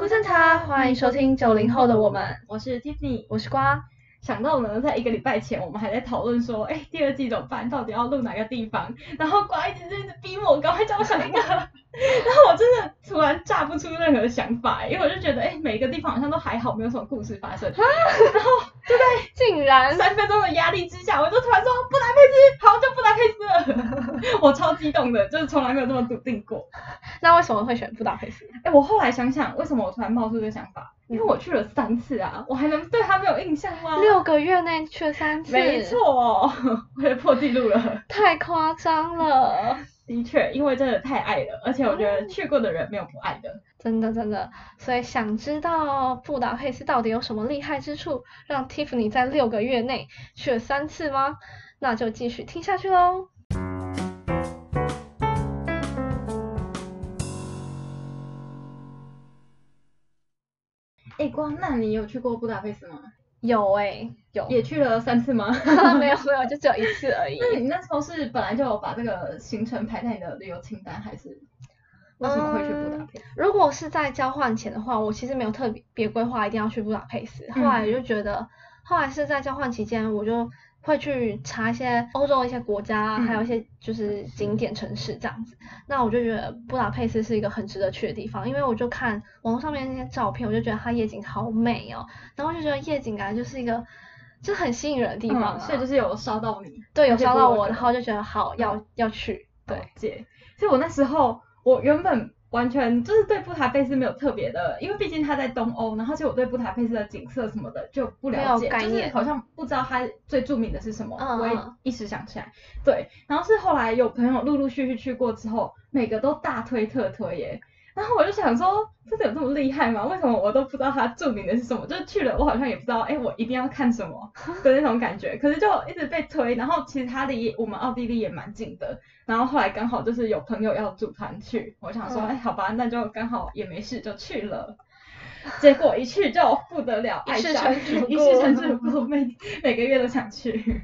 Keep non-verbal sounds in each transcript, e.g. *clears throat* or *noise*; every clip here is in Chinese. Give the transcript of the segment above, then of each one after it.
古镇茶，欢迎收听九零后的我们，我是 Tiffany，我是瓜。想到呢，在一个礼拜前，我们还在讨论说，哎，第二季怎么办？到底要录哪个地方？然后瓜一直一直逼我，赶快叫我想一个。*laughs* 然后我真的突然炸不出任何想法，因为我就觉得，哎，每一个地方好像都还好，没有什么故事发生。然后就在竟然三分钟的压力之下，我就突然说布达佩斯，好，就布达佩斯了。我超激动的，就是从来没有这么笃定过。*laughs* 那为什么会选布达佩斯？哎，我后来想想，为什么我突然冒出这个想法？因为我去了三次啊，我还能对他没有印象吗？六个月内去了三次。没错，我也破纪录了。太夸张了。的确，因为真的太爱了，而且我觉得去过的人没有不爱的。嗯、真的真的，所以想知道布达佩斯到底有什么厉害之处，让 Tiffany 在六个月内去了三次吗？那就继续听下去喽。哎，光，那你有去过布达佩斯吗？有哎、欸，有。也去了三次吗？*laughs* 没有没有，就只有一次而已。那你那时候是本来就有把这个行程排在你的旅游清单，还是为什么会去布达佩斯？嗯、如果是在交换前的话，我其实没有特别别规划一定要去布达佩斯。后来就觉得，嗯、后来是在交换期间，我就。会去查一些欧洲的一些国家，嗯、还有一些就是景点城市这样子。是那我就觉得布达佩斯是一个很值得去的地方，因为我就看网络上面那些照片，我就觉得它夜景好美哦。然后就觉得夜景感觉就是一个就很吸引人的地方，嗯，所以就是有烧到你。对，有烧到我，然后就觉得好要要去。对，姐，所以我那时候我原本。完全就是对布达佩斯没有特别的，因为毕竟它在东欧，然后其实我对布达佩斯的景色什么的就不了解，就是好像不知道它最著名的是什么，我也一时想不起来。对，然后是后来有朋友陆陆续续去过之后，每个都大推特推耶。然后我就想说，真的有这么厉害吗？为什么我都不知道它著名的是什么？就是去了，我好像也不知道，哎，我一定要看什么 *laughs* 的那种感觉。可是就一直被推，然后其实它离我们奥地利也蛮近的。然后后来刚好就是有朋友要组团去，我想说，哎，好吧，那就刚好也没事就去了。结果一去就不得了，爱上，*laughs* 一试成主顾，每每个月都想去。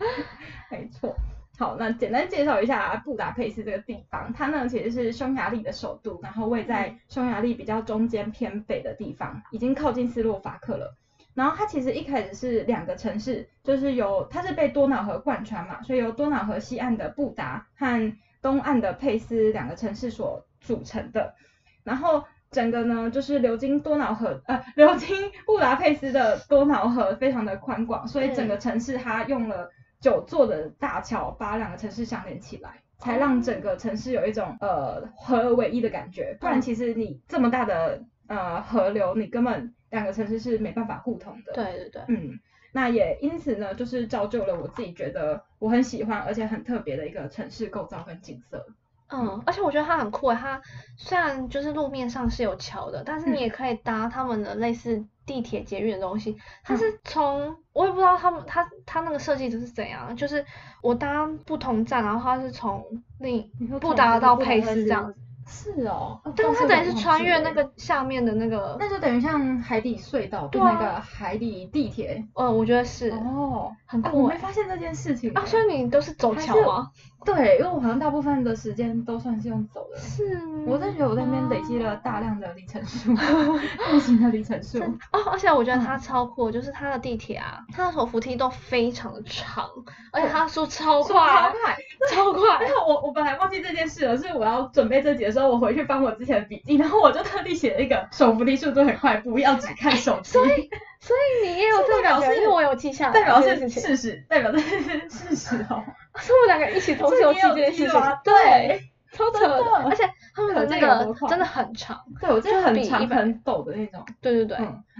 *laughs* 没错。好，那简单介绍一下布达佩斯这个地方，它呢其实是匈牙利的首都，然后位在匈牙利比较中间偏北的地方，已经靠近斯洛伐克了。然后它其实一开始是两个城市，就是由它是被多瑙河贯穿嘛，所以由多瑙河西岸的布达和东岸的佩斯两个城市所组成的。然后整个呢就是流经多瑙河呃流经布达佩斯的多瑙河非常的宽广，所以整个城市它用了。九座的大桥把两个城市相连起来，才让整个城市有一种呃合而为一的感觉。不然其实你这么大的呃河流，你根本两个城市是没办法互通的。对对对。嗯，那也因此呢，就是造就了我自己觉得我很喜欢而且很特别的一个城市构造跟景色。嗯，而且我觉得它很酷诶，它虽然就是路面上是有桥的，但是你也可以搭他们的类似。地铁捷运的东西，它是从、嗯、我也不知道他们他他那个设计就是怎样，就是我搭不同站，然后它是从那布达到佩斯这样子。是哦，但是它等于是穿越那个下面的那个，那就等于像海底隧道，跟那个海底地铁。嗯，我觉得是。哦，很酷。我没发现这件事情。啊，所以你都是走桥吗？对，因为我好像大部分的时间都算是用走的。是。我在觉得我在那边累积了大量的里程数，*laughs* 步行的里程数。哦，而且我觉得它超酷，就是它的地铁啊，它的手扶梯都非常的长，而且它速超快，超快，超快。然后我我本来忘记这件事了，是我要准备这节的时候，我回去翻我之前的笔记，然后我就特地写了一个手扶梯速度很快，不要只看手机。所以所以你也有这个表示，因为我有记下来。代表是事实，代表的是事实哦。*laughs* 是我们两个一起同时有记这件事情。对。超扯的，而且他们的那个真的。很长，对，我真的很长很陡的那种，对对对，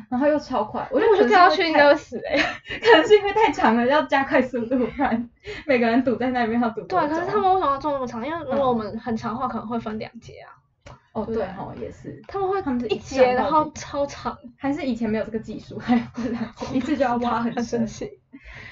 然后又超快，我觉得我就掉下去应该会死哎，*laughs* 可能是因为太长了，要加快速度，不然每个人堵在那边要堵。对，可是他们为什么要做那么长？因为如果我们很长的话，可能会分两节啊。哦对哦，也是，他们会一节然后超长，还是以前没有这个技术，还 *laughs* 一次就要挖很深。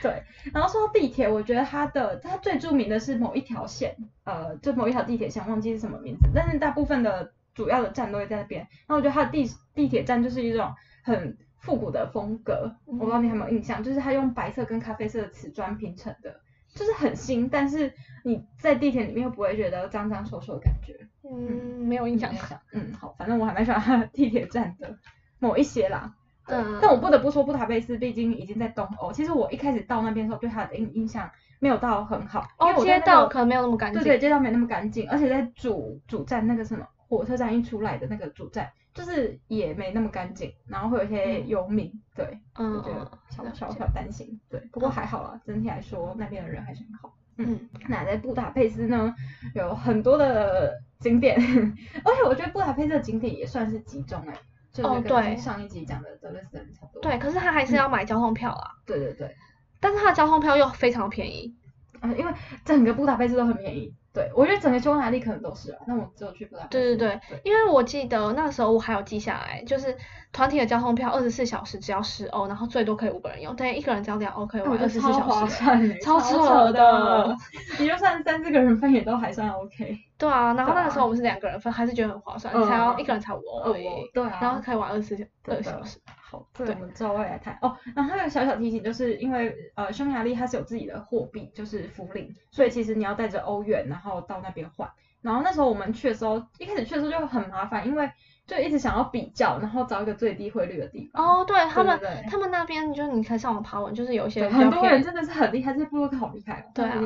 对，然后说到地铁，我觉得它的它最著名的是某一条线，呃，就某一条地铁线，忘记是什么名字，但是大部分的主要的站都会在那边。然后我觉得它的地地铁站就是一种很复古的风格，我不知道你有没有印象，就是它用白色跟咖啡色的瓷砖拼成的，就是很新，但是你在地铁里面又不会觉得脏脏臭臭的感觉。嗯，没有印象。嗯，好，反正我还蛮喜欢它的地铁站的某一些啦。嗯。但我不得不说，布达佩斯毕竟已经在东欧。其实我一开始到那边的时候，对它的印印象没有到很好。哦，街道可能没有那么干净。对对，街道没那么干净，而且在主主站那个什么火车站一出来的那个主站，就是也没那么干净，然后会有一些游民，嗯、对，嗯，就小小小担心。对，不过还好啦，整体来说那边的人还是很好。嗯，那在布达佩斯呢，有很多的景点，*laughs* 而且我觉得布达佩斯的景点也算是集中哎、欸，就跟上一集讲的德累斯顿差不多。对，可是他还是要买交通票啊。对对对。但是他的交通票又非常便宜，啊，因为整个布达佩斯都很便宜。对，我觉得整个匈牙利可能都是啊，那我只有去布达佩斯。对对对，对因为我记得那时候我还有记下来，就是团体的交通票二十四小时只要十欧，然后最多可以五个人用，等于一个人只要两欧可以玩二十四小时。超划算，超扯的。你就算三四个人分也都还算 OK。对啊，然后那个时候我们是两个人分，还是觉得很划算，才要一个人才五欧而已。对啊。然后可以玩二十四个小时。好，对，我们之后会来谈哦。然后还有小小提醒，就是因为呃匈牙利它是有自己的货币，就是福林，所以其实你要带着欧元，然后到那边换。然后那时候我们去的时候，一开始去的时候就很麻烦，因为就一直想要比较，然后找一个最低汇率的地方。哦，对他们，他们那边就是你可以上网爬文，就是有一些很多人真的是很厉害，这些部落客好厉害哦。对啊，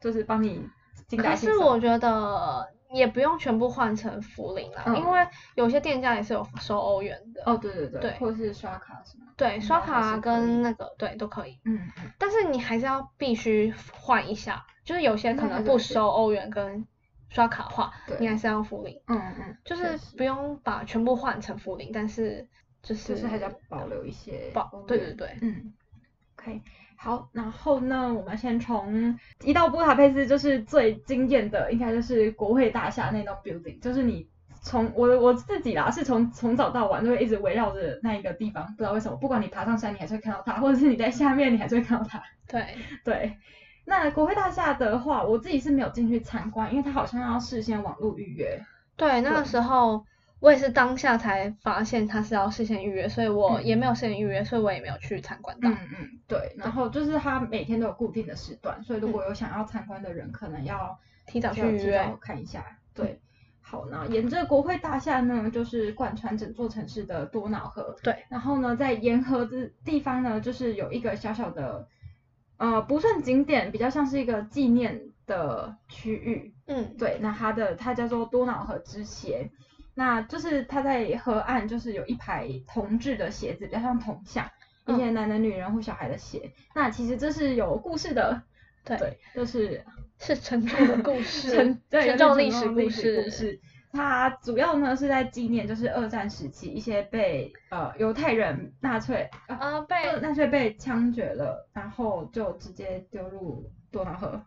就是帮你精打细算。可是我觉得。也不用全部换成福林啦，嗯、因为有些店家也是有收欧元的。哦，对对对。对，或是刷卡什么？对，刷卡跟那个对都可以。嗯嗯。但是你还是要必须换一下，就是有些可能不收欧元跟刷卡的话，对你还是要福林。嗯嗯。就是不用把全部换成福林，但是就是就是还是要保留一些。保。对对对。嗯。OK。好，然后呢，我们先从一到布达佩斯就是最惊艳的，应该就是国会大厦那栋 building，就是你从我我自己啦，是从从早到晚都会一直围绕着那一个地方，不知道为什么，不管你爬上山，你还是会看到它，或者是你在下面，你还是会看到它。对 *laughs* 对，那国会大厦的话，我自己是没有进去参观，因为它好像要事先网络预约。对，那个时候。我也是当下才发现他是要事先预约，所以我也没有事先预约，嗯、所以我也没有去参观到。嗯嗯，对。然后就是他每天都有固定的时段，所以如果有想要参观的人，可能要提早去预约看一下。对，好，那沿着国会大厦呢，就是贯穿整座城市的多瑙河。对。然后呢，在沿河的地方呢，就是有一个小小的，呃，不算景点，比较像是一个纪念的区域。嗯，对。那它的它叫做多瑙河之鞋。那就是他在河岸，就是有一排铜制的鞋子，比较像铜像，一些男的、女人或小孩的鞋。嗯、那其实这是有故事的，*laughs* 对，对就是是沉重的故事，*laughs* 沉重历史故事。故事它主要呢是在纪念，就是二战时期一些被呃犹太人纳粹啊、呃、被纳粹被枪决了，然后就直接丢入多瑙河。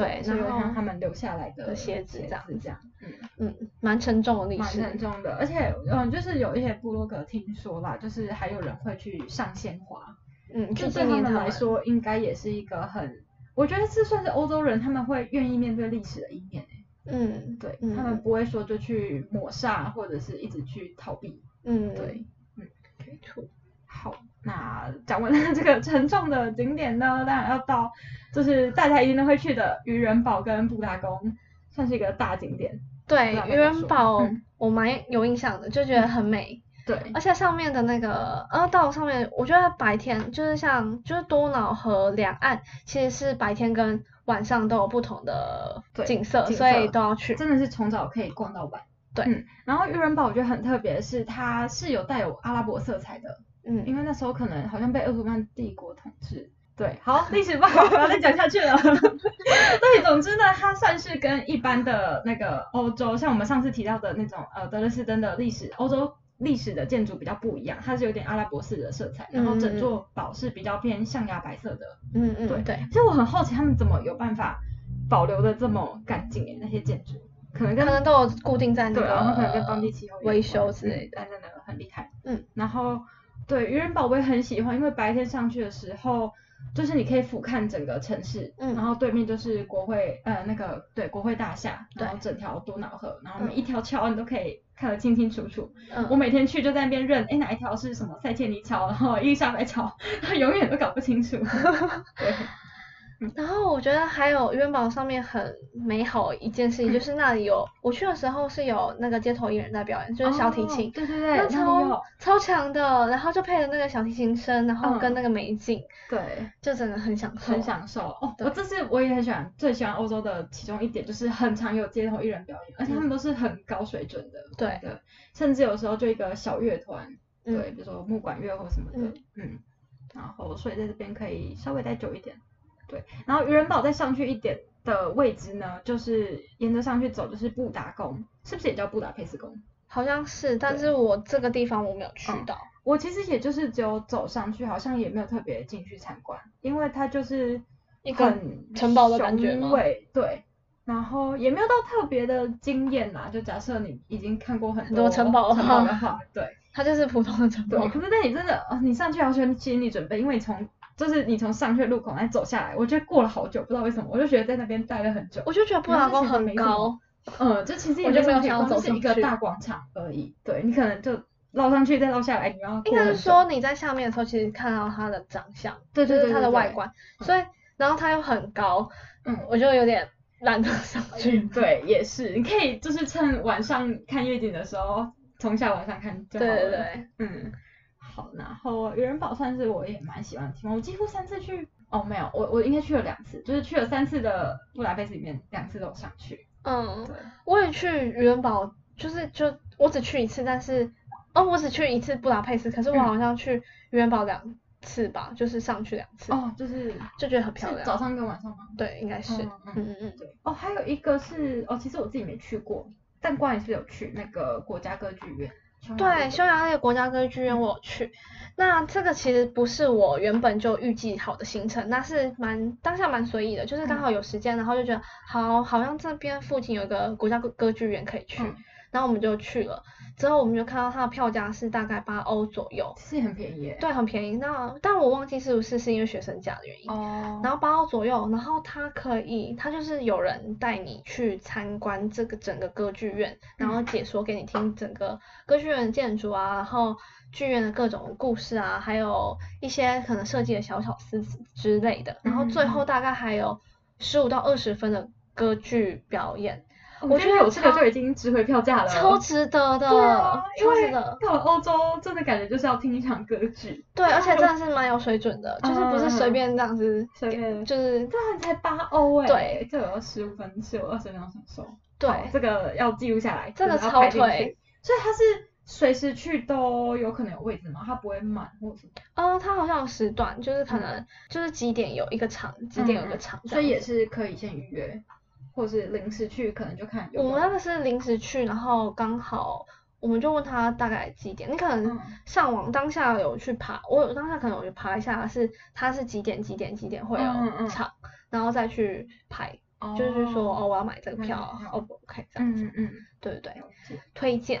对，然后他们留下来的鞋子这样，这样，嗯。嗯，蛮沉重的历史，蛮沉重的，而且嗯，就是有一些部落格听说啦，就是还有人会去上鲜花，嗯，就对他们来说，应该也是一个很，我觉得这算是欧洲人他们会愿意面对历史的一面，嗯，对，他们不会说就去抹煞或者是一直去逃避，嗯，对，嗯，没错。好，那讲完了这个沉重的景点呢，当然要到就是大家一定都会去的渔人堡跟布达宫，算是一个大景点。对，渔人堡我蛮有印象的，就觉得很美。对，而且上面的那个，呃，到上面，我觉得白天就是像就是多瑙河两岸，其实是白天跟晚上都有不同的景色，所以都要去。真的是从早可以逛到晚。对，嗯，然后渔人堡我觉得很特别，是它是有带有阿拉伯色彩的。嗯，因为那时候可能好像被鄂图曼帝国统治。对，好，*laughs* 历史不好，不要再讲下去了。*laughs* 对，总之呢，它算是跟一般的那个欧洲，像我们上次提到的那种呃德累斯顿的历史，欧洲历史的建筑比较不一样，它是有点阿拉伯式的色彩，然后整座堡是比较偏象牙白色的。嗯嗯，对对。其实我很好奇，他们怎么有办法保留的这么干净诶？那些建筑，可能跟可能都有固定在那个，对，然后可能跟当地气候维修之类的，但真的很厉害。嗯，然后。对，愚人堡我也很喜欢，因为白天上去的时候，就是你可以俯瞰整个城市，嗯，然后对面就是国会，呃，那个对国会大厦，然后整条多瑙河，然后每一条桥你都可以看得清清楚楚。嗯，我每天去就在那边认，哎，哪一条是什么塞切尼桥，然后伊丽莎白桥，*laughs* 永远都搞不清楚。*laughs* 对，然后我觉得还有元宝上面很美好一件事情，就是那里有我去的时候是有那个街头艺人在表演，就是小提琴，对对对，那超超强的，然后就配了那个小提琴声，然后跟那个美景，对，就真的很享受，很享受。哦，我这次我也很喜欢，最喜欢欧洲的其中一点就是很常有街头艺人表演，而且他们都是很高水准的，对的，甚至有时候就一个小乐团，对，比如说木管乐或什么的，嗯。然后，所以在这边可以稍微待久一点，对。然后渔人堡再上去一点的位置呢，就是沿着上去走，就是布达宫，是不是也叫布达佩斯宫？好像是，但是我这个地方我没有去到。嗯、我其实也就是只有走上去，好像也没有特别进去参观，因为它就是一个城堡的感觉嘛。对。然后也没有到特别的惊艳啦，就假设你已经看过很多，很多城堡的话，对。它就是普通的城堡。对，可是那你真的，你上去要先心理准备，因为你从就是你从上去的路口来走下来，我觉得过了好久，不知道为什么，我就觉得在那边待了很久。我就觉得布达宫很高，嗯，就其实也没有想要走，是一个大广场而已。对，你可能就绕上去再绕下来，你要。应该是说你在下面的时候，其实看到它的长相，对，就是它的外观，所以然后它又很高，嗯，我就有点懒得上去。对，也是，你可以就是趁晚上看夜景的时候。从下往上看就好了。对对对，嗯，好，然后渔人堡算是我也蛮喜欢的地方，我几乎三次去，哦没有，我我应该去了两次，就是去了三次的布达佩斯里面，两次都有上去。嗯，对，我也去渔人堡，就是就我只去一次，但是哦我只去一次布达佩斯，可是我好像去渔人堡两次吧，嗯、就是上去两次。哦，就是就觉得很漂亮。早上跟晚上吗？对，应该是。嗯嗯嗯嗯，对。哦，还有一个是哦，其实我自己没去过。但关也是有去那个国家歌剧院，对，匈牙利的国家歌剧院我有去。那这个其实不是我原本就预计好的行程，那是蛮当下蛮随意的，就是刚好有时间，然后就觉得好，好像这边附近有一个国家歌歌剧院可以去，嗯、然后我们就去了。之后我们就看到它的票价是大概八欧左右，是很便宜。对，很便宜。那但我忘记是不是是因为学生价的原因。哦。然后八欧左右，然后它可以，它就是有人带你去参观这个整个歌剧院，然后解说给你听整个歌剧院的建筑啊，然后剧院的各种故事啊，还有一些可能设计的小巧思之类的。然后最后大概还有十五到二十分的歌剧表演。我觉得有这个就已经值回票价了，超值得的，对。到了欧洲，真的感觉就是要听一场歌剧。对，而且真的是蛮有水准的，就是不是随便这样子，随便就是。这样才八欧哎。对，这有十五分，是有二十分钟享受。对，这个要记录下来，真的超推。所以它是随时去都有可能有位置吗？它不会满或者什么？哦，它好像有时段，就是可能就是几点有一个场，几点有一个场，所以也是可以先预约。或是临时去，可能就看有有。我们那个是临时去，然后刚好我们就问他大概几点。你可能上网当下有去爬，我有当下可能有去爬一下，是他是几点几点几点会有场，然后再去排，就是说哦我要买这个票，O 不 OK 这样子。嗯嗯，对对对，推荐。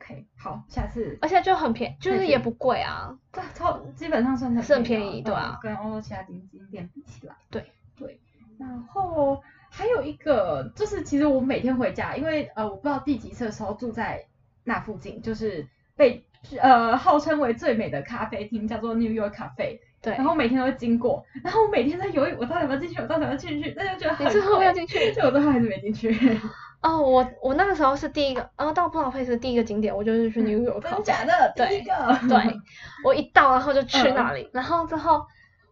OK，好，下次。而且就很便宜，就是也不贵啊。对，超基本上算是很便宜，对啊。跟欧洲其他景景点比起来。对对，然后。还有一个就是，其实我每天回家，因为呃，我不知道第几次的时候住在那附近，就是被呃号称为最美的咖啡厅，叫做 New York Cafe。对。然后每天都会经过，然后我每天在犹豫，我到底要不要进去，我到底要不要进去，那就觉得最后要进去？就 *laughs* 我最后还是没进去。哦，我我那个时候是第一个，呃，到布达佩斯第一个景点，我就是去 New York。真假的？第一个。对。我一到，然后就去那里，然后之后。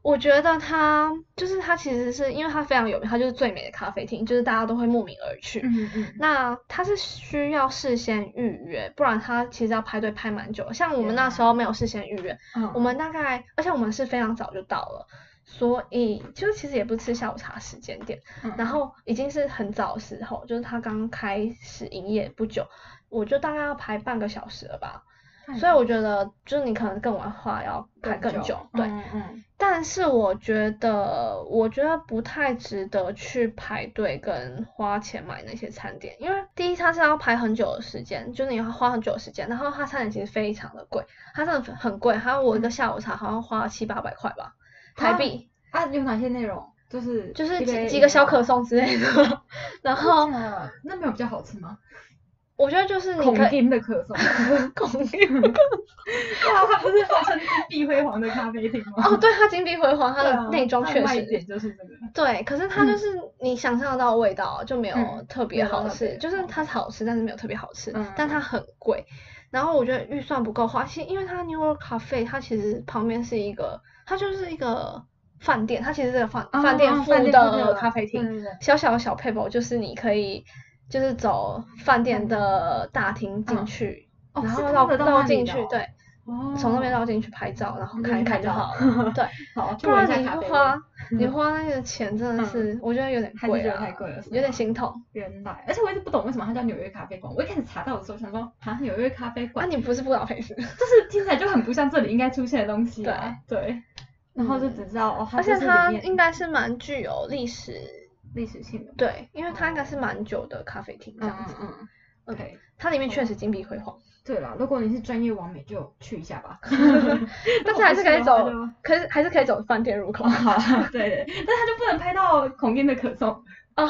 我觉得它就是它，其实是因为它非常有名，它就是最美的咖啡厅，就是大家都会慕名而去。嗯嗯。那它是需要事先预约，不然它其实要排队排蛮久。像我们那时候没有事先预约，嗯、我们大概，而且我们是非常早就到了，所以就其实也不是吃下午茶时间点，嗯、然后已经是很早的时候，就是它刚开始营业不久，我就大概要排半个小时了吧。所以我觉得，就是你可能更晚的话要排更久，更久对。嗯嗯。但是我觉得，我觉得不太值得去排队跟花钱买那些餐点，因为第一它是要排很久的时间，就是你要花很久的时间，然后它餐点其实非常的贵，它真的很贵，还有我一个下午茶好像花了七八百块吧，台币。啊，有哪些内容？就是就是几几个小可颂之类的，然后那没有比较好吃吗？我觉得就是你孔丁的可颂，*laughs* 孔丁，*laughs* 哇，它不是号称金碧辉煌的咖啡厅吗？哦，对，它金碧辉煌，它的内装确实，卖点就是这个。对，可是它就是你想象得到的味道就没有特别好吃，嗯、就是它是好吃，但是没有特别好吃，嗯、但它很贵。然后我觉得预算不够花，其实因为它 New World Cafe 它其实旁边是一个，它就是一个饭店，它其实是个饭饭店附的咖啡厅，小小的小撇步就是你可以就是走饭店的大厅进去，嗯、然后绕绕进去，对。从那边绕进去拍照，然后看一看就好了。对，*laughs* 好，不然你花你花那个钱真的是，我觉得有点贵啊，太贵了，有点心痛。原来，而且我一直不懂为什么它叫纽约咖啡馆。我一开始查到的时候想说，啊，纽约咖啡馆，那你不是布达佩斯？就是听起来就很不像这里应该出现的东西。对对。然后就只知道哦，而且它应该是蛮具有历史历史性的。对，因为它应该是蛮久的咖啡厅这样子。嗯嗯。OK，它里面确实金碧辉煌。对了，如果你是专业网美，就去一下吧。*laughs* *laughs* 但是还是可以走，可是还是可以走饭店入口。好，对对，但他就不能拍到孔丁的可颂啊，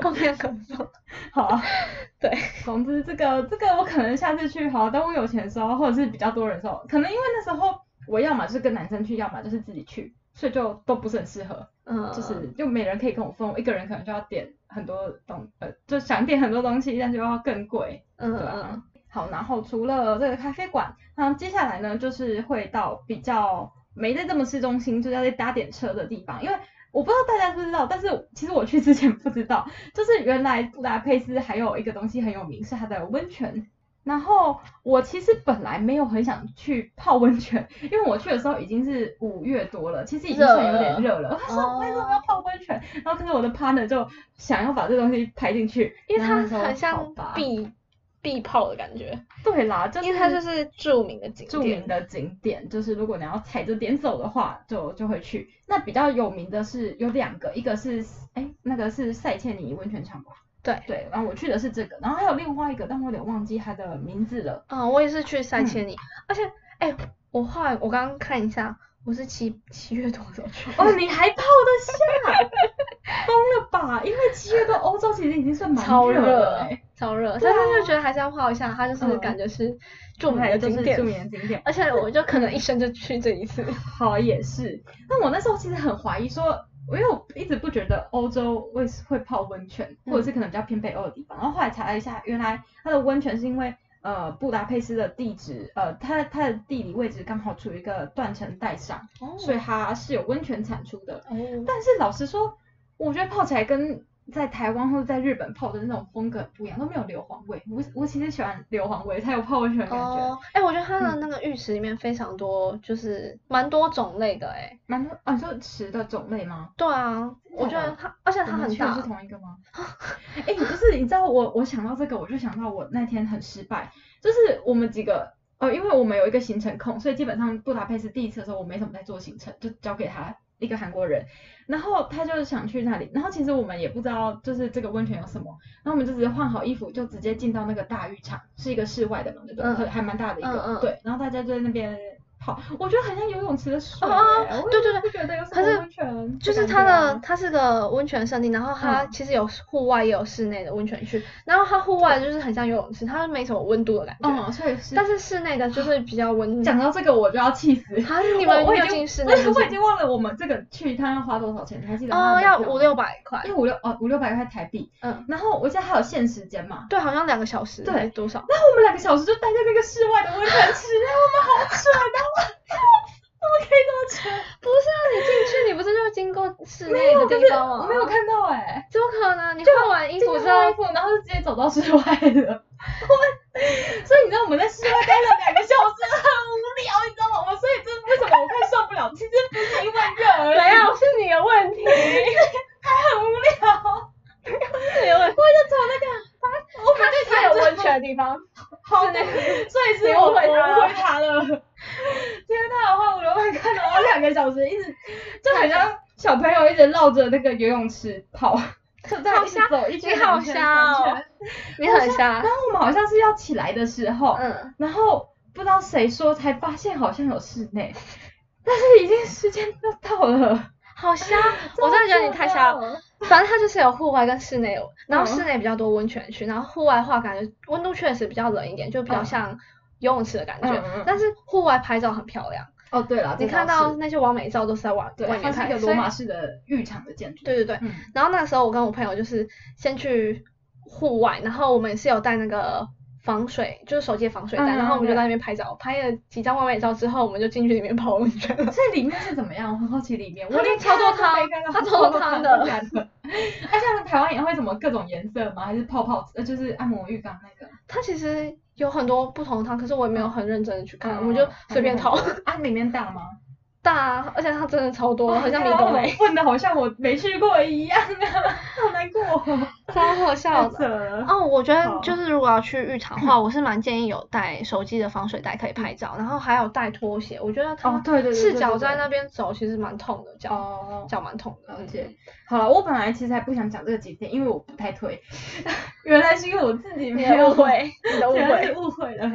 孔丁的可颂。*laughs* 好啊，对，总之这个这个我可能下次去，好，等我有钱的时候，或者是比较多人的时候，可能因为那时候我要么就是跟男生去，要么就是自己去，所以就都不是很适合。嗯，就是就没人可以跟我分，我一个人可能就要点很多东，呃，就想点很多东西，但就要更贵。嗯，对啊。好，然后除了这个咖啡馆，那接下来呢，就是会到比较没在这么市中心，就要再搭点车的地方。因为我不知道大家知不知道，但是其实我去之前不知道，就是原来布达佩斯还有一个东西很有名，是它的温泉。然后我其实本来没有很想去泡温泉，因为我去的时候已经是五月多了，其实已经算有点热了。他说为什么要泡温泉？然后可是我的 partner 就想要把这东西排进去，因为它很像必。必泡的感觉，对啦，就是因为它就是著名的景点，著名的景点就是如果你要踩着点走的话，就就会去。那比较有名的是有两个，一个是哎那个是塞切尼温泉场吧？对对，然后我去的是这个，然后还有另外一个，但我有点忘记它的名字了。啊、嗯，我也是去三千里，嗯、而且哎，我后来我刚刚看一下。我是七七月多的时候去哦，你还泡得下？疯了吧？因为七月多欧洲其实已经算蛮热了，超热，所以他就觉得还是要泡一下，他就是感觉是著名的景点，著名的景点，而且我就可能一生就去这一次。*laughs* 好，也是。那我那时候其实很怀疑说，因为我一直不觉得欧洲会会泡温泉，或者是可能比较偏北欧的地方，然后后来查了一下，原来它的温泉是因为。呃，布达佩斯的地址，呃，它它的地理位置刚好处于一个断层带上，哦、所以它是有温泉产出的。哦、但是老实说，我觉得泡起来跟在台湾或者在日本泡的那种风格不一样，都没有硫磺味。我我其实喜欢硫磺味，才有泡温泉的感觉。哎、我觉得它的那个浴池里面非常多，嗯、就是蛮多种类的、欸，哎，蛮多啊，你说池的种类吗？对啊，我觉得它，而且它很大。是同一个吗？*laughs* 哎、欸，不是，你知道我我想到这个，我就想到我那天很失败，就是我们几个，呃，因为我们有一个行程控，所以基本上布达佩斯第一次的时候，我没怎么在做行程，就交给他。一个韩国人，然后他就是想去那里，然后其实我们也不知道就是这个温泉有什么，然后我们就直接换好衣服就直接进到那个大浴场，是一个室外的嘛，对不对？嗯、还蛮大的一个，嗯嗯、对，然后大家就在那边。好，我觉得很像游泳池的水。啊，对对对，觉得有什么温泉。就是它的，它是个温泉胜地，然后它其实有户外也有室内的温泉区，然后它户外就是很像游泳池，它没什么温度的感觉。嗯，所以是。但是室内的就是比较温。讲到这个我就要气死。它是你们我已经室内。我已经忘了我们这个去一趟要花多少钱，你还记得吗？哦，要五六百块。因为五六哦五六百块台币。嗯。然后我记得还有限时间嘛。对，好像两个小时。对，多少？然后我们两个小时就待在那个室外的温泉池，*laughs* 我们好蠢，然后。怎么可以这么扯？不是啊，你进去你不是就经过室内的地方吗？我没有看到哎，怎么可能？你换完衣服之后，然后就直接走到室外了。我 *laughs* 所以你知道我们在室外待了两个小时，很无聊，你知道吗？我所以这为什么我快受不了？其实不是因为热而已，*laughs* 没有，是你的问题，*laughs* 还很无聊。是你的问题，我就走那个，我们对它有温泉的地方，好，所以是我误会他了。天呐，花五六百块，然后两个小时一直，就好像小朋友一直绕着那个游泳池跑，就在一直走，一直好瞎哦，你很瞎。然后我们好像是要起来的时候，嗯，然后不知道谁说才发现好像有室内，但是已经时间都到了，好瞎，*laughs* 我真的觉得你太瞎了。反正它就是有户外跟室内，然后室内比较多温泉区，然后户外的话感觉温度确实比较冷一点，就比较像。游泳池的感觉，但是户外拍照很漂亮，哦，对了，你看到那些完美照都是在外外面拍，它是一个罗马式的浴场的建筑。对对对，嗯、然后那时候我跟我朋友就是先去户外，然后我们也是有带那个。防水就是手机的防水袋，嗯、然后我们就在那边拍照，拍了几张完美照之后，我们就进去里面泡温泉了。所以里面是怎么样？我很好奇里面。我里面超多汤，它超多汤的。*laughs* 哎，像台湾也会什么各种颜色吗？还是泡泡？呃，就是按摩浴缸那个。它其实有很多不同的汤，可是我也没有很认真的去看，嗯、我们就随便泡。啊，里面大吗？大啊，而且它真的超多，很像迷宫雷。问的好像我没去过一样啊，*laughs* 好难过。超好笑的。哦，我觉得就是如果要去浴场的话，我是蛮建议有带手机的防水袋可以拍照，然后还有带拖鞋。我觉得它赤脚在那边走其实蛮痛的，脚脚蛮痛的。而且，好了，我本来其实还不想讲这个景点，因为我不太推。*laughs* 原来是因为我自己没有误会，你的误 *laughs* 会误会了。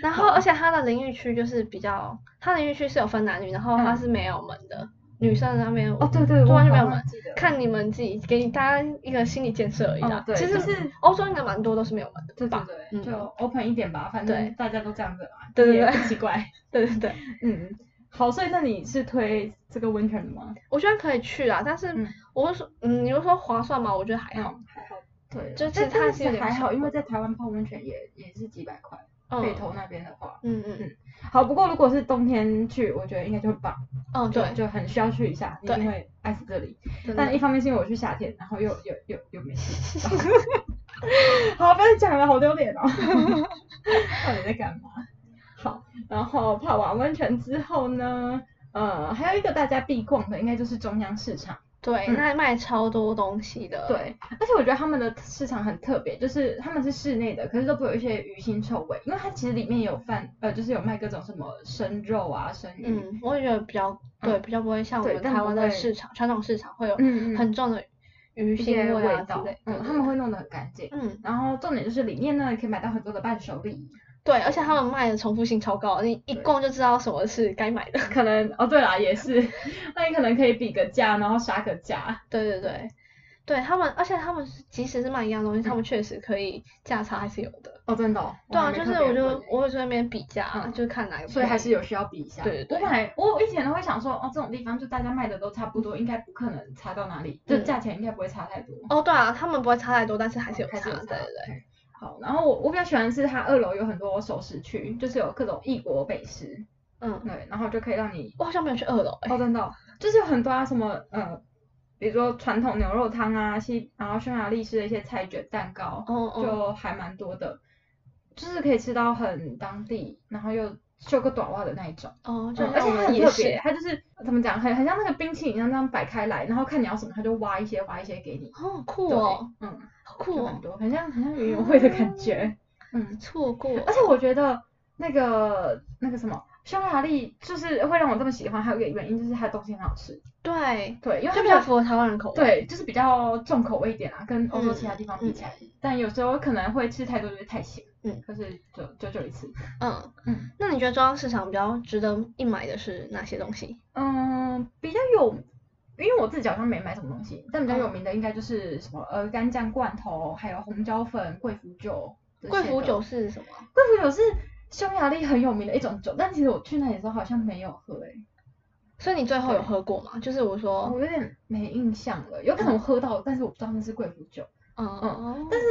然后，而且它的淋浴区就是比较，它的淋浴区是有分男女，然后它是没有门的。女生那边哦，对对，完全没有门，看你们自己，给你大家一个心理建设而已啦。对，其实是欧洲应该蛮多都是没有门的，对吧？对，就 open 一点吧，反正大家都这样子嘛，对对对，很奇怪，*laughs* 对对对，嗯，好，所以那你是推这个温泉的吗？我觉得可以去啊，但是我会说，嗯，你会说划算吗？我觉得还好，还好，对，就其实它是还好，因为在台湾泡温泉也也是几百块。北投那边的话，嗯嗯嗯，好，不过如果是冬天去，我觉得应该就会棒，哦对，就很需要去一下，一定会爱死这里。但一方面是因为我去夏天，然后又又又又没去。*laughs* 好，不要讲了，好丢脸哦。*laughs* 到底在干嘛？好，然后泡完温泉之后呢，呃，还有一个大家必逛的，应该就是中央市场。对，那卖超多东西的。对，而且我觉得他们的市场很特别，就是他们是室内的，可是都不会有一些鱼腥臭味，因为它其实里面有贩，呃，就是有卖各种什么生肉啊、生鱼。嗯，我也觉得比较，对，比较不会像我们台湾的市场，传统市场会有很重的鱼腥味啊之类。嗯，他们会弄得很干净。嗯，然后重点就是里面呢，可以买到很多的伴手礼。对，而且他们卖的重复性超高，你一逛就知道什么是该买的。可能哦，对啦，也是，*laughs* 那你可能可以比个价，然后杀个价。对对对，对他们，而且他们即使是卖一样东西，他们确实可以价差还是有的。哦，真的。对啊，就是我就我会在那边比价，就看哪个。所以还是有需要比一下。对对对。我本来我以前都会想说，哦，这种地方就大家卖的都差不多，应该不可能差到哪里，就价钱应该不会差太多。哦，对啊，他们不会差太多，但是还是有差。对对对。好，然后我我比较喜欢的是它二楼有很多熟食区，就是有各种异国美食，嗯，对，然后就可以让你，我好像没有去二楼，哦，真的，就是有很多啊什么，呃，比如说传统牛肉汤啊，西，然后匈牙利式的一些菜卷蛋糕，哦哦，就还蛮多的，就是可以吃到很当地，然后又。修个短袜的那一种，哦，就而且它很特别，它就是怎么讲，很很像那个冰淇淋一样，这样摆开来，然后看你要什么，它就挖一些挖一些给你，哦酷哦，嗯，好酷，很多，很像很像园游会的感觉，嗯，错过，而且我觉得那个那个什么匈牙利就是会让我这么喜欢，还有一个原因就是它的东西很好吃，对。对，因为它比较符合台湾人口味，对，就是比较重口味一点啊，跟欧洲其他地方比起来，但有时候可能会吃太多就会太咸。嗯，可是就就就一次。嗯嗯，那你觉得中央市场比较值得一买的是哪些东西？嗯，比较有，因为我自己好像没买什么东西，但比较有名的应该就是什么鹅肝酱罐头，还有红椒粉、贵腐酒。贵腐酒是什么？贵腐酒是匈牙利很有名的一种酒，但其实我去那里的时候好像没有喝诶。所以你最后有喝过吗？就是我说，我有点没印象了，有可能我喝到，但是我不知道那是贵腐酒。嗯嗯，但是。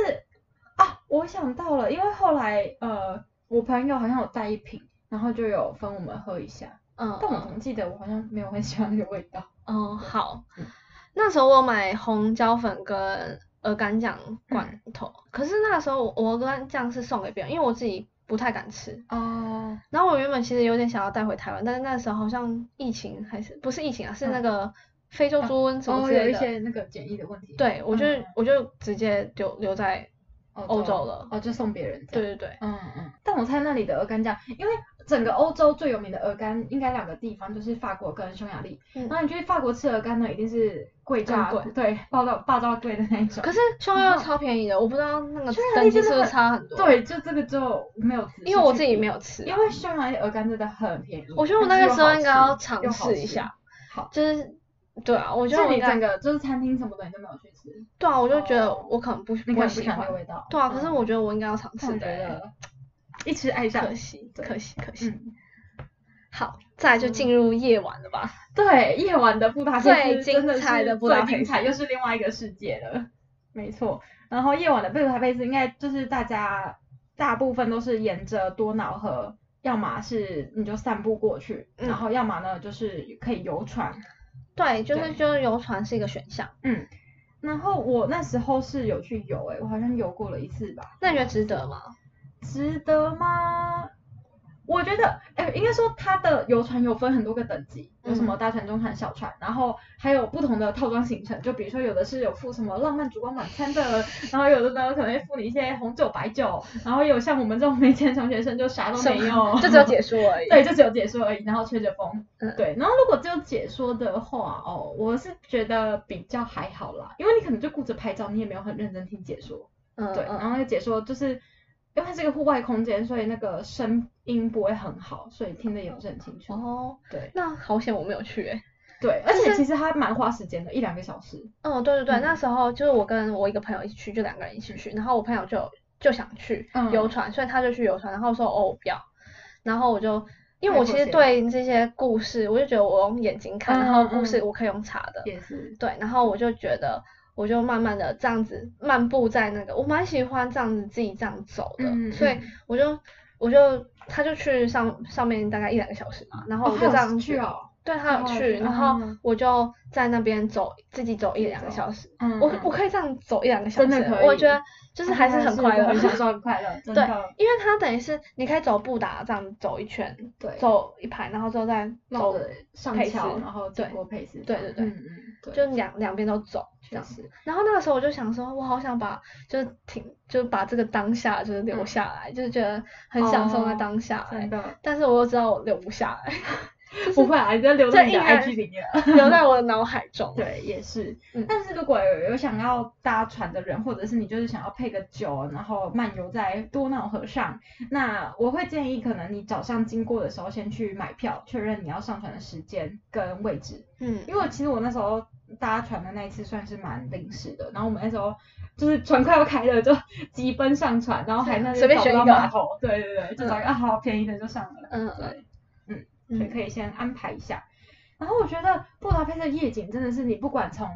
啊，我想到了，因为后来呃，我朋友好像有带一瓶，然后就有分我们喝一下。嗯，但我总记得我好像没有很喜欢那个味道。哦，好，嗯、那时候我买红椒粉跟鹅肝酱罐头，嗯、可是那时候我鹅肝酱是送给别人，因为我自己不太敢吃。哦。然后我原本其实有点想要带回台湾，但是那时候好像疫情还是不是疫情啊，是那个非洲猪瘟什么之类的，哦、有一些那个检疫的问题。对，我就、嗯、我就直接留留在。欧洲了，哦，就送别人。对对对，嗯嗯。但我猜那里的鹅肝酱，因为整个欧洲最有名的鹅肝，应该两个地方就是法国跟匈牙利。嗯。然后你去法国吃鹅肝呢，一定是贵价贵，对，爆到爆到贵的那一种。可是匈牙利超便宜的，我不知道那个等级是不是差很多。对，就这个就没有。因为我自己没有吃。因为匈牙利鹅肝真的很便宜。我觉得我那个时候应该要尝试一下。好。就是。对啊，我觉得你整个就是餐厅什么的你都没有去吃。对啊，我就觉得我可能不不会喜欢那味道。对啊，可是我觉得我应该要尝试的。一吃爱上。可惜，可惜，可惜。好，再就进入夜晚了吧？对，夜晚的布达佩斯最精彩的布达佩斯，最精彩又是另外一个世界了。没错，然后夜晚的布达佩斯应该就是大家大部分都是沿着多瑙河，要么是你就散步过去，嗯、然后要么呢就是可以游船。对，就是就是游船是一个选项。嗯，然后我那时候是有去游，诶，我好像游过了一次吧。那你觉得值得吗？值得吗？我觉得，哎，应该说它的游船有分很多个等级，有什么大船、中船、小船，然后还有不同的套装行程，就比如说有的是有附什么浪漫烛光晚餐的，然后有的呢可能会附你一些红酒、白酒，然后有像我们这种没钱穷学生就啥都没有，就只有解说而已。对，就只有解说而已，然后吹着风。嗯。对，然后如果只有解说的话，哦，我是觉得比较还好啦，因为你可能就顾着拍照，你也没有很认真听解说。嗯。对，然后那个解说就是。因为它是一个户外空间，所以那个声音不会很好，所以听得也不是很清楚。哦，对，那好险我没有去诶。对，而且其实还蛮花时间的，一两个小时。哦，对对对，嗯、那时候就是我跟我一个朋友一起去，就两个人一起去，然后我朋友就就想去游船，嗯、所以他就去游船，然后说哦我不要，然后我就因为我其实对这些故事，我就觉得我用眼睛看，然后故事我可以用查的。也是。对，然后我就觉得。我就慢慢的这样子漫步在那个，我蛮喜欢这样子自己这样走的，嗯、所以我就我就他就去上上面大概一两个小时嘛，然后我就这样去，哦、对他有去，然后我就在那边走自己走一两个小时，嗯、我我可以这样走一两个小时，真的可以，我觉得。就是还是很 *laughs* 快乐，很享受，很快乐，对，因为它等于是你可以走步达这样走一圈，对，走一排，然后之后再走上桥，然后对过佩斯，对对对，嗯嗯，对，就两两边都走这样子。然后那个时候我就想说，我好想把就是停，就把这个当下就是留下来，就是觉得很享受在当下。但是我又知道我留不下来。*laughs* *laughs* 不会啊，你就留在你的 IG 里面，*laughs* 留在我的脑海中。对，也是。嗯、但是如果有有想要搭船的人，或者是你就是想要配个酒，然后漫游在多瑙河上，那我会建议，可能你早上经过的时候，先去买票，确认你要上船的时间跟位置。嗯。因为其实我那时候搭船的那一次算是蛮临时的，然后我们那时候就是船快要开了，就急奔上船，然后还那边找不到码头。对对对，就找一个好便宜的就上了。嗯。对。所以可以先安排一下，然后我觉得布达佩斯的夜景真的是你不管从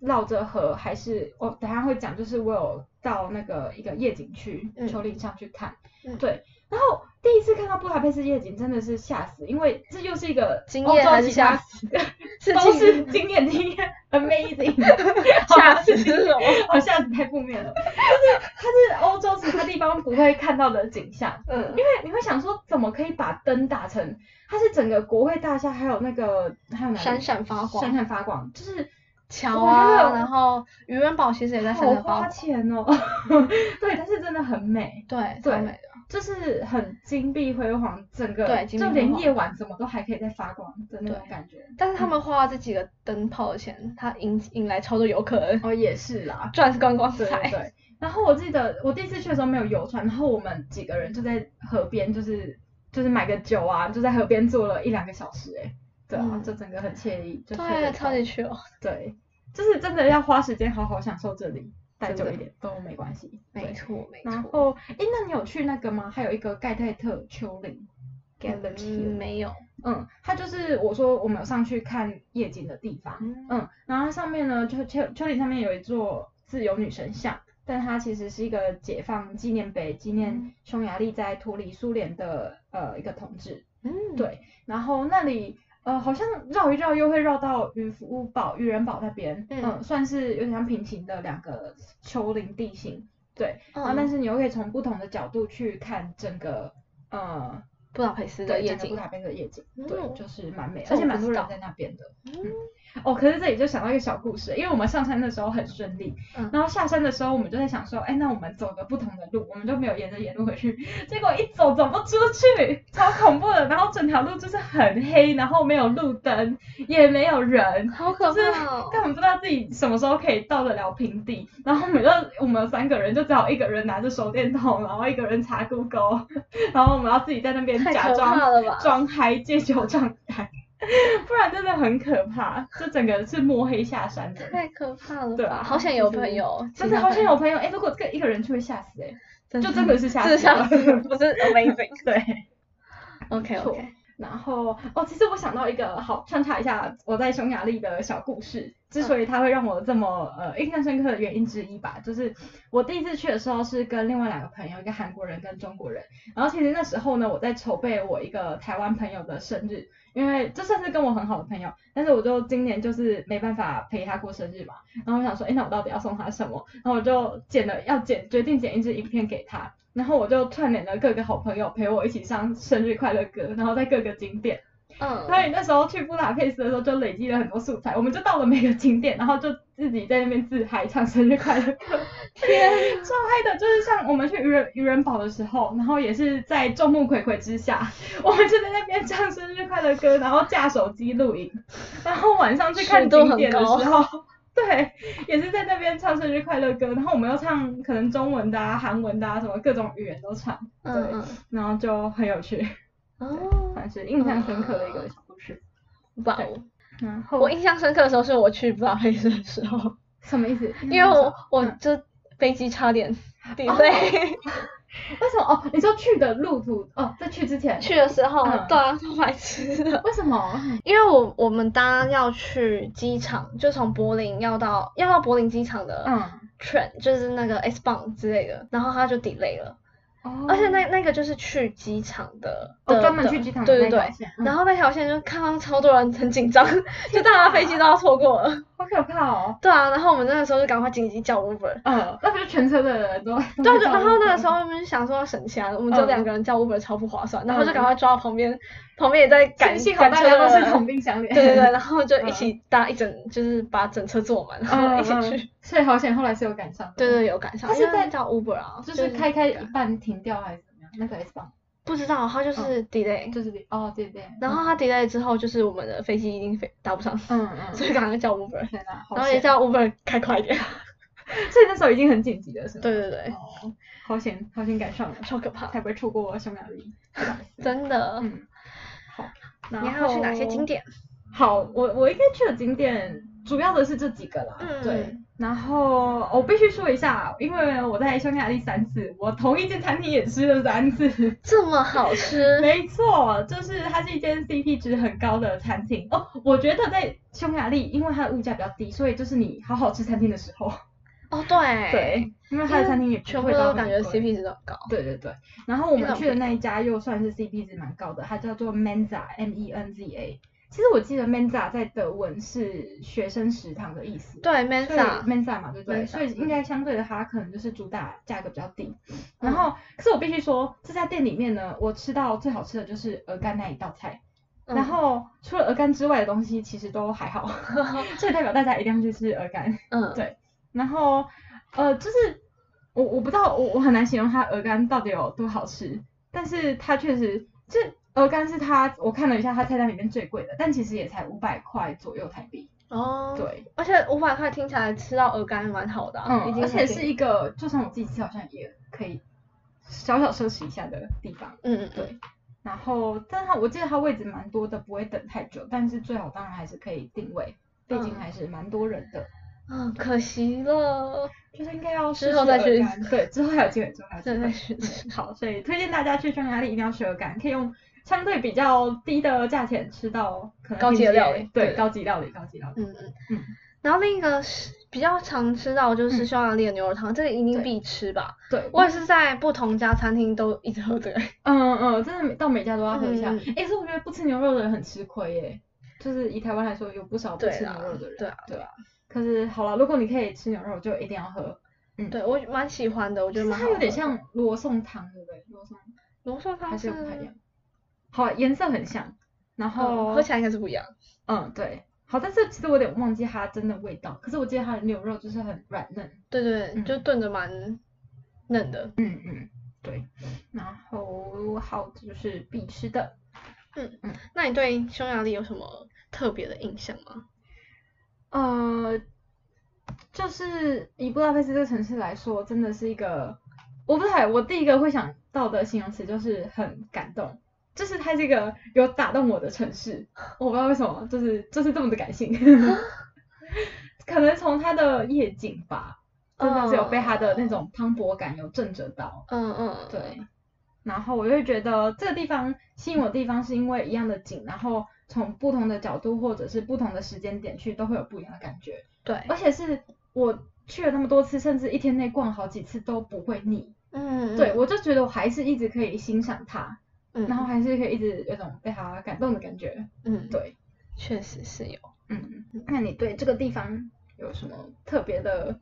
绕着河还是我等下会讲，就是我有到那个一个夜景区丘陵上去看，嗯、对，然后第一次看到布达佩斯夜景真的是吓死，因为这又是一个惊艳还是吓死？*laughs* 都是惊艳惊艳，amazing，*laughs* 吓死是？好吓死太负面了，就是它是欧洲其他地方不会看到的景象，嗯，因为你会想说怎么可以把灯打成。它是整个国会大厦，还有那个还有哪闪闪发光，闪闪发光，就是桥啊，然后渔人堡其实也在。好花钱哦，*laughs* 对，但是真的很美，对，超美的，就是很金碧辉煌，整个对，就连夜晚怎么都还可以在发光的那种感觉。但是他们花了这几个灯泡的钱，他引引来超多游客。哦，也是啦，赚观光财。对，然后我记得我第一次去的时候没有游船，然后我们几个人就在河边，就是。就是买个酒啊，就在河边坐了一两个小时，哎，对啊，就整个很惬意，就对，超级去哦，对，就是真的要花时间好好享受这里，待久一点都没关系，没错没错。然后，哎，那你有去那个吗？还有一个盖泰特丘陵，Galley 没有，嗯，它就是我说我们有上去看夜景的地方，嗯，然后它上面呢，就丘丘陵上面有一座自由女神像。但它其实是一个解放纪念碑，纪念匈牙利在脱离苏联的呃一个统治。嗯，对。然后那里呃好像绕一绕又会绕到渔夫堡、渔人堡那边，嗯，嗯，算是有点像平行的两个丘陵地形。对。嗯、然后但是你又可以从不同的角度去看整个呃布达佩斯的夜景。布达佩斯的夜景，对，就是蛮美，而且蛮多人在那边的。嗯。哦，可是这里就想到一个小故事，因为我们上山的时候很顺利，嗯、然后下山的时候我们就在想说，哎，那我们走个不同的路，我们就没有沿着野路回去，结果一走走不出去，超恐怖的，然后整条路就是很黑，然后没有路灯，也没有人，好可怕，就是根本不知道自己什么时候可以到得了平地，然后每个我们三个人就只好一个人拿着手电筒，然后一个人查 Google，然后我们要自己在那边假装装嗨借酒状态。*laughs* 不然真的很可怕，这整个是摸黑下山的，太可怕了。对啊，好想有朋友，真的好想有朋友。哎，如果这个一个人去会吓死哎，就真的是吓死，不是 amazing。对，OK OK。然后哦，其实我想到一个好穿插一下我在匈牙利的小故事，之所以它会让我这么呃印象深刻的原因之一吧，就是我第一次去的时候是跟另外两个朋友，一个韩国人跟中国人。然后其实那时候呢，我在筹备我一个台湾朋友的生日，因为这算是跟我很好的朋友，但是我就今年就是没办法陪他过生日嘛。然后我想说，哎，那我到底要送他什么？然后我就剪了，要剪，决定剪一支影片给他。然后我就串联了各个好朋友陪我一起唱生日快乐歌，然后在各个景点。嗯。所以那时候去布达佩斯的时候就累积了很多素材，我们就到了每个景点，然后就自己在那边自嗨唱生日快乐歌。*laughs* 天，超嗨的！就是像我们去渔人渔人堡的时候，然后也是在众目睽睽之下，*laughs* 我们就在那边唱生日快乐歌，然后架手机录影，然后晚上去看景点的时候。*laughs* 对，也是在那边唱生日快乐歌，然后我们又唱可能中文的啊、韩文的啊，什么各种语言都唱，对，嗯、然后就很有趣，哦，*laughs* 算是印象深刻的一个小故事。哇哦，然后我印象深刻的时候是我去布达佩斯的时候，什么意思？因为我我就飞机差点 delay。*laughs* 为什么哦？你说去的路途哦，在去之前去的时候，嗯、对啊，都白痴的。为什么？因为我我们当要去机场，就从柏林要到要到柏林机场的 train，嗯，就是那个 S-Bahn 之类的，然后它就 delay 了。哦，而且那那个就是去机场的，哦，专门去机场的。对对对，嗯，然后那条线就看到超多人很紧张，*laughs* 就大家飞机都要错过了。好可怕哦。对啊，然后我们那个时候就赶快紧急叫 Uber。嗯，那不是全车的人都。对，然后那个时候我们想说要省钱，我们就两个人叫 Uber 超不划算，然后就赶快抓到旁边。旁边也在赶，幸好大家都是同病相怜。对对对，然后就一起搭一整，就是把整车坐满，然后一起去。所以好险，后来是有赶上。对对，有赶上。他是在叫 Uber 啊，就是开开一半停掉还是怎么样？那个 S 棒。不知道，他就是 delay，就是哦 delay。然后他 delay 之后，就是我们的飞机一定飞搭不上。嗯嗯。*laughs* 所以赶快叫 Uber。然后也叫 Uber 开快一点。*laughs* 所以那时候已经很紧急了，是吗？对对对。好险，好险赶上了，超可怕，才不会错过匈牙利。真的。嗯。好。你还要去哪些景点？好，我我应该去的景点主要的是这几个啦。嗯。对。然后我必须说一下，因为我在匈牙利三次，我同一间餐厅也吃了三次。这么好吃？*laughs* 没错，就是它是一间 CP 值很高的餐厅哦。我觉得在匈牙利，因为它的物价比较低，所以就是你好好吃餐厅的时候。哦，对。对。因为它的餐厅也全部都感觉 CP 值都很高。对对对。然后我们去的那一家又算是 CP 值蛮高的，它叫做 Menza，M E N Z A。其实我记得 Mensa 在德文是学生食堂的意思。对，Menza。Menza 嘛，对不对？所以应该相对的，它可能就是主打价格比较低。然后，可是我必须说，这家店里面呢，我吃到最好吃的就是鹅肝那一道菜。然后，除了鹅肝之外的东西，其实都还好。*laughs* 所以代表大家一定要去吃鹅肝。嗯。对。然后，呃，就是我我不知道，我我很难形容它鹅肝到底有多好吃，但是它确实这。鹅肝是它，我看了一下，它菜单里面最贵的，但其实也才五百块左右台币。哦。对。而且五百块听起来吃到鹅肝蛮好的，啊，嗯，而且是一个，就算我自己吃好像也可以小小奢侈一下的地方。嗯嗯。对。然后，但它我记得它位置蛮多的，不会等太久，但是最好当然还是可以定位，毕竟还是蛮多人的。嗯，可惜了，就是应该要。之后再去。对，之后还有机会，之后。再去。好，所以推荐大家去匈牙利一定要吃鹅肝，可以用。相对比较低的价钱吃到可能高级的料理，对，高级料理，高级料理。嗯嗯嗯。然后另一个是比较常吃到就是匈牙利的牛肉汤，这个一定必吃吧？对。我也是在不同家餐厅都一直喝这个。*laughs* 嗯嗯，真的到每家都要喝一下。哎，所以我觉得不吃牛肉的人很吃亏耶，就是以台湾来说，有不少不吃牛肉的人。对啊对啊。可是好了，如果你可以吃牛肉，就一定要喝。嗯，对我蛮喜欢的，我觉得蛮好。它有点像罗宋汤，对不对？罗宋。罗宋汤还是不太一样。好，颜色很像，然后喝起来应该是不一样。嗯，对。好，但是其实我有点忘记它真的味道，可是我记得它的牛肉就是很软嫩。对对，就炖的蛮嫩的。嗯嗯，对。然后好，这就是必吃的。嗯嗯，那你对匈牙利有什么特别的印象吗？呃，就是以布达佩斯这个城市来说，真的是一个，我不太，我第一个会想到的形容词就是很感动。就是它这个有打动我的城市，我不知道为什么，就是就是这么的感性，*laughs* 可能从它的夜景吧，真的是有被它的那种磅礴感有震慑到。嗯嗯，对。然后我就会觉得这个地方吸引我的地方是因为一样的景，然后从不同的角度或者是不同的时间点去都会有不一样的感觉。对，而且是我去了那么多次，甚至一天内逛好几次都不会腻。嗯，对，我就觉得我还是一直可以欣赏它，嗯，然后还是可以一直有种被它感动的感觉。嗯，对，确实是有。嗯，那你对这个地方有什么特别的？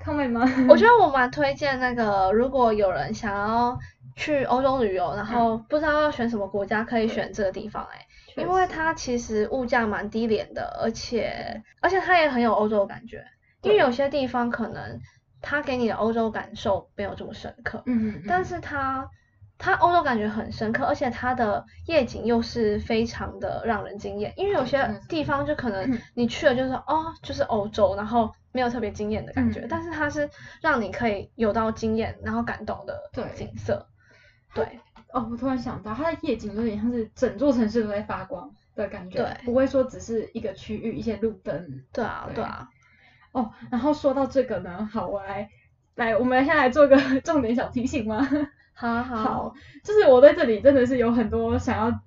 看美吗？*laughs* 我觉得我蛮推荐那个，如果有人想要去欧洲旅游，然后不知道要选什么国家，可以选这个地方哎、欸，因为它其实物价蛮低廉的，而且而且它也很有欧洲的感觉，因为有些地方可能它给你的欧洲感受没有这么深刻，嗯嗯，但是它。它欧洲感觉很深刻，而且它的夜景又是非常的让人惊艳。因为有些地方就可能你去了就是哦，就是欧洲，然后没有特别惊艳的感觉。嗯、但是它是让你可以有到惊艳，然后感动的景色。对，对哦，我突然想到，它的夜景有点像是整座城市都在发光的感觉，对，不会说只是一个区域一些路灯。对啊，对，对啊。哦，然后说到这个呢，好，我来来，我们先来做个 *laughs* 重点小提醒吗？*laughs* 好好，好，就是我在这里真的是有很多想要，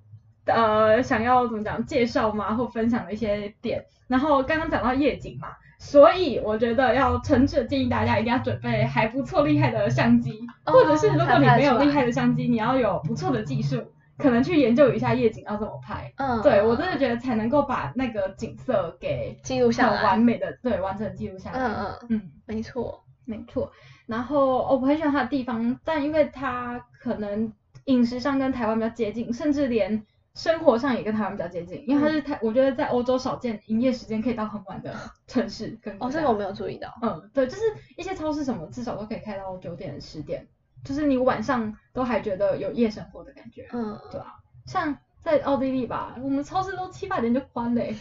呃，想要怎么讲介绍吗，或分享的一些点。然后刚刚讲到夜景嘛，所以我觉得要诚挚的建议大家一定要准备还不错厉害的相机，哦、或者是如果你没有厉害的相机，你要有不错的技术，可能去研究一下夜景要怎么拍。嗯，对我真的觉得才能够把那个景色给记录下来，完美的对完整记录下来。嗯嗯嗯，没错没错。然后我很喜欢它的地方，但因为它可能饮食上跟台湾比较接近，甚至连生活上也跟台湾比较接近，因为它是台，我觉得在欧洲少见营业时间可以到很晚的城市跟。哦，这个我没有注意到。嗯，对，就是一些超市什么至少都可以开到九点十点，就是你晚上都还觉得有夜生活的感觉。嗯，对啊，像在奥地利吧，我们超市都七八点就关嘞，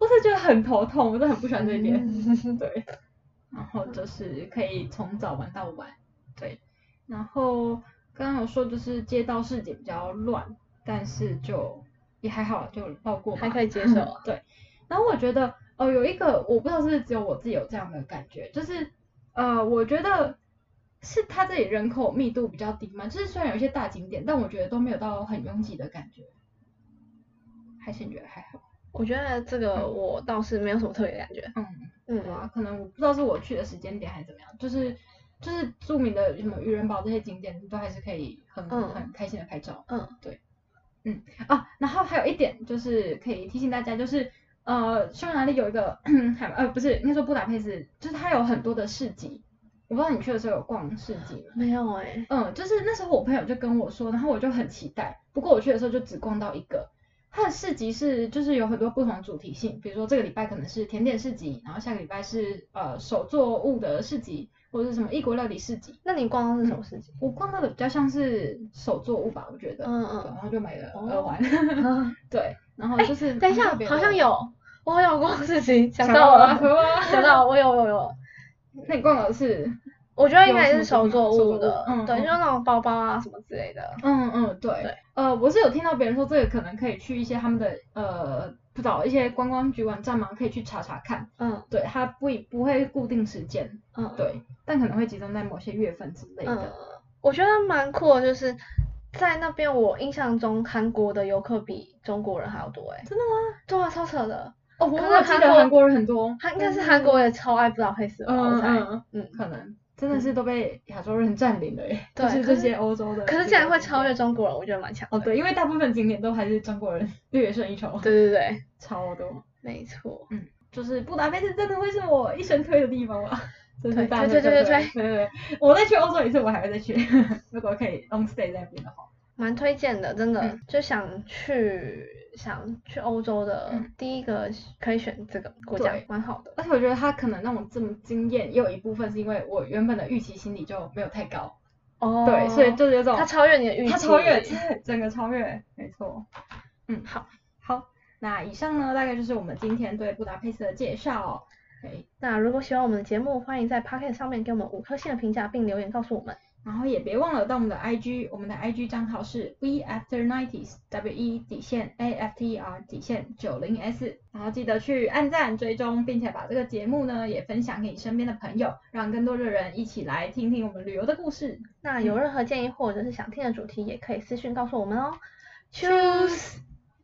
我是觉得很头痛，我真的很不喜欢这一点。嗯、*laughs* 对。然后就是可以从早玩到晚，对。然后刚刚有说就是街道市井比较乱，但是就也还好，就绕过还可以接受、啊。*laughs* 对。然后我觉得呃有一个我不知道是不是只有我自己有这样的感觉，就是呃我觉得是它这里人口密度比较低嘛，就是虽然有一些大景点，但我觉得都没有到很拥挤的感觉。还是你觉得还好？我觉得这个我倒是没有什么特别的感觉。嗯。嗯啊，可能我不知道是我去的时间点还是怎么样，就是就是著名的什么渔人堡这些景点都还是可以很、嗯、很开心的拍照。嗯，对，嗯啊，然后还有一点就是可以提醒大家，就是呃，匈牙利有一个 *clears throat* 海呃不是应该说布达佩斯，就是它有很多的市集，我不知道你去的时候有逛市集吗？没有哎、欸。嗯，就是那时候我朋友就跟我说，然后我就很期待，不过我去的时候就只逛到一个。它的市集是就是有很多不同的主题性，比如说这个礼拜可能是甜点市集，然后下个礼拜是呃手作物的市集，或者是什么异国料理市集。那你逛的是什么市集？我逛到的比较像是手作物吧，我觉得。嗯嗯。然后就买了耳环。哦、*laughs* 对，然后就是、欸。等一下，好像有，我好像有逛市集，想到了，想到，我有我有有。*laughs* 那你逛的是？我觉得应该是手作物的，嗯，对，就是那种包包啊什么之类的。嗯嗯，对。对。呃，我是有听到别人说这个可能可以去一些他们的呃，不知道一些观光局网站嘛，可以去查查看。嗯。对，它不不会固定时间。嗯。对，但可能会集中在某些月份之类的。嗯。我觉得蛮酷的，就是在那边我印象中韩国的游客比中国人还要多诶。真的吗？对啊，超扯的。哦，我记得韩国人很多。他应该是韩国也超爱不知道黑色吧？嗯嗯嗯，可能。真的是都被亚洲人占领了耶，对，就是这些欧洲的。可是竟然会超越中国人，我觉得蛮强。哦，对，因为大部分景点都还是中国人略胜一筹。对对对，超多。没错。嗯，就是布达佩斯真的会是我一生推的地方吗？*laughs* 对对对对对对对。我再去欧洲一次，我还会再去，*laughs* 如果可以 long stay 在那边的话。蛮推荐的，真的，嗯、就想去想去欧洲的第一个可以选这个国家，蛮、嗯、好的。而且我觉得它可能让我这么惊艳，也有一部分是因为我原本的预期心理就没有太高。哦。对，所以就是有种。它超越你的预期。它超越，*laughs* 整个超越，没错。嗯，好，好，那以上呢，大概就是我们今天对布达佩斯的介绍。那如果喜欢我们的节目，欢迎在 Podcast 上面给我们五颗星的评价，并留言告诉我们。然后也别忘了到我们的 IG，我们的 IG 账号是 We After Nineties W E 底线 A F T E R 底线九零 S，然后记得去按赞追踪，并且把这个节目呢也分享给你身边的朋友，让更多的人一起来听听我们旅游的故事。那有任何建议或者是想听的主题，也可以私讯告诉我们哦。Choose。